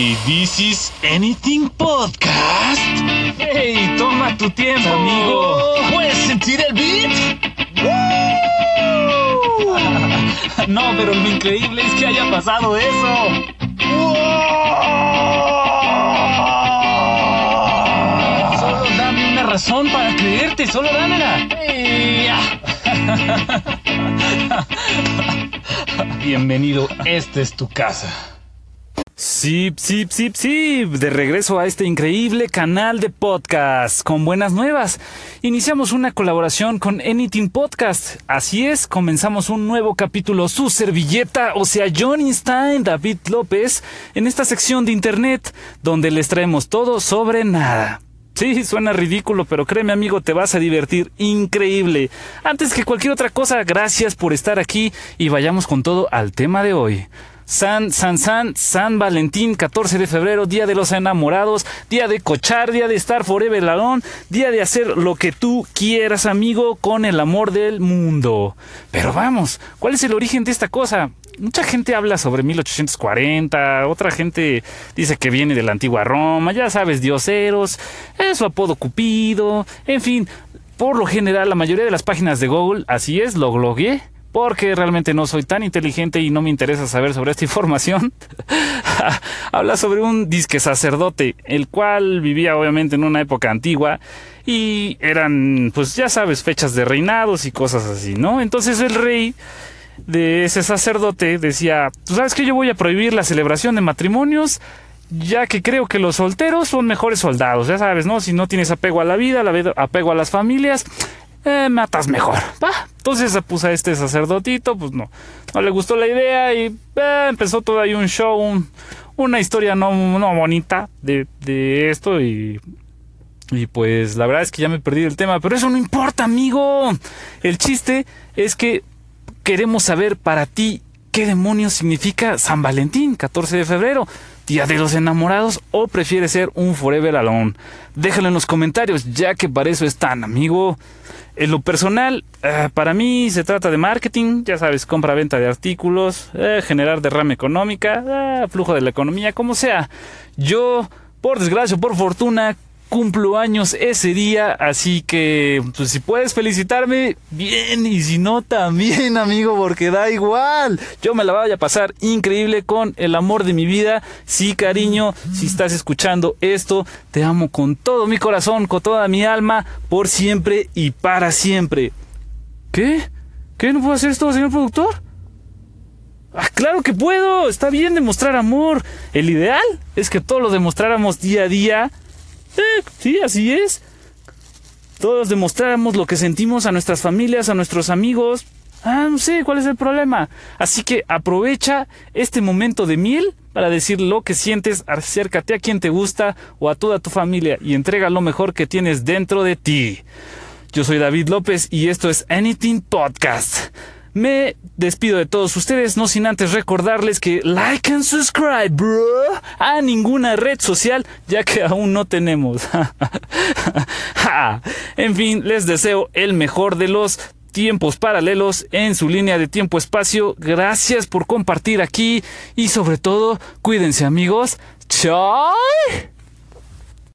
Hey, this is Anything Podcast. Hey, toma tu tiempo, amigo. ¿Puedes sentir el beat? No, pero lo increíble es que haya pasado eso. Solo dame una razón para creerte, solo dámela. Bienvenido, esta es tu casa. Sí, sí, sí, sí, de regreso a este increíble canal de podcast con buenas nuevas. Iniciamos una colaboración con Anything Podcast. Así es, comenzamos un nuevo capítulo, su servilleta, o sea, Johnny Stein, David López, en esta sección de internet donde les traemos todo sobre nada. Sí, suena ridículo, pero créeme amigo, te vas a divertir increíble. Antes que cualquier otra cosa, gracias por estar aquí y vayamos con todo al tema de hoy. San, San, San, San Valentín, 14 de febrero, Día de los Enamorados, Día de cochar, Día de estar forever alone, Día de hacer lo que tú quieras, amigo, con el amor del mundo. Pero vamos, ¿cuál es el origen de esta cosa? Mucha gente habla sobre 1840, otra gente dice que viene de la antigua Roma, ya sabes, dioseros, es su apodo Cupido, en fin, por lo general la mayoría de las páginas de Google, así es, lo blogueé porque realmente no soy tan inteligente y no me interesa saber sobre esta información. Habla sobre un disque sacerdote, el cual vivía obviamente en una época antigua y eran, pues ya sabes, fechas de reinados y cosas así, ¿no? Entonces el rey de ese sacerdote decía, tú sabes que yo voy a prohibir la celebración de matrimonios ya que creo que los solteros son mejores soldados, ya sabes, ¿no? Si no tienes apego a la vida, apego a las familias, eh, matas mejor. ¿va? Entonces se puso a este sacerdotito, pues no, no le gustó la idea y eh, empezó todo ahí un show, un, una historia no, no bonita de, de esto y, y pues la verdad es que ya me perdí el tema, pero eso no importa, amigo. El chiste es que queremos saber para ti qué demonios significa San Valentín, 14 de febrero. Día de los enamorados o prefieres ser un forever alone? Déjalo en los comentarios, ya que para eso están, amigo. En lo personal, eh, para mí se trata de marketing, ya sabes, compra-venta de artículos, eh, generar derrama económica, eh, flujo de la economía, como sea. Yo, por desgracia, por fortuna, cumplo años ese día, así que pues, si puedes felicitarme, bien, y si no, también, amigo, porque da igual. Yo me la voy a pasar increíble con el amor de mi vida. Sí, cariño, si estás escuchando esto, te amo con todo mi corazón, con toda mi alma, por siempre y para siempre. ¿Qué? ¿Qué? ¿No puedo hacer esto, señor productor? Ah, claro que puedo. Está bien demostrar amor. El ideal es que todos lo demostráramos día a día eh, sí, así es. Todos demostráramos lo que sentimos a nuestras familias, a nuestros amigos. Ah, no sé, ¿cuál es el problema? Así que aprovecha este momento de miel para decir lo que sientes, acércate a quien te gusta o a toda tu familia y entrega lo mejor que tienes dentro de ti. Yo soy David López y esto es Anything Podcast. Me despido de todos ustedes, no sin antes recordarles que like and subscribe, bro, a ninguna red social, ya que aún no tenemos. en fin, les deseo el mejor de los tiempos paralelos en su línea de tiempo-espacio. Gracias por compartir aquí y sobre todo, cuídense amigos. ¡Chao!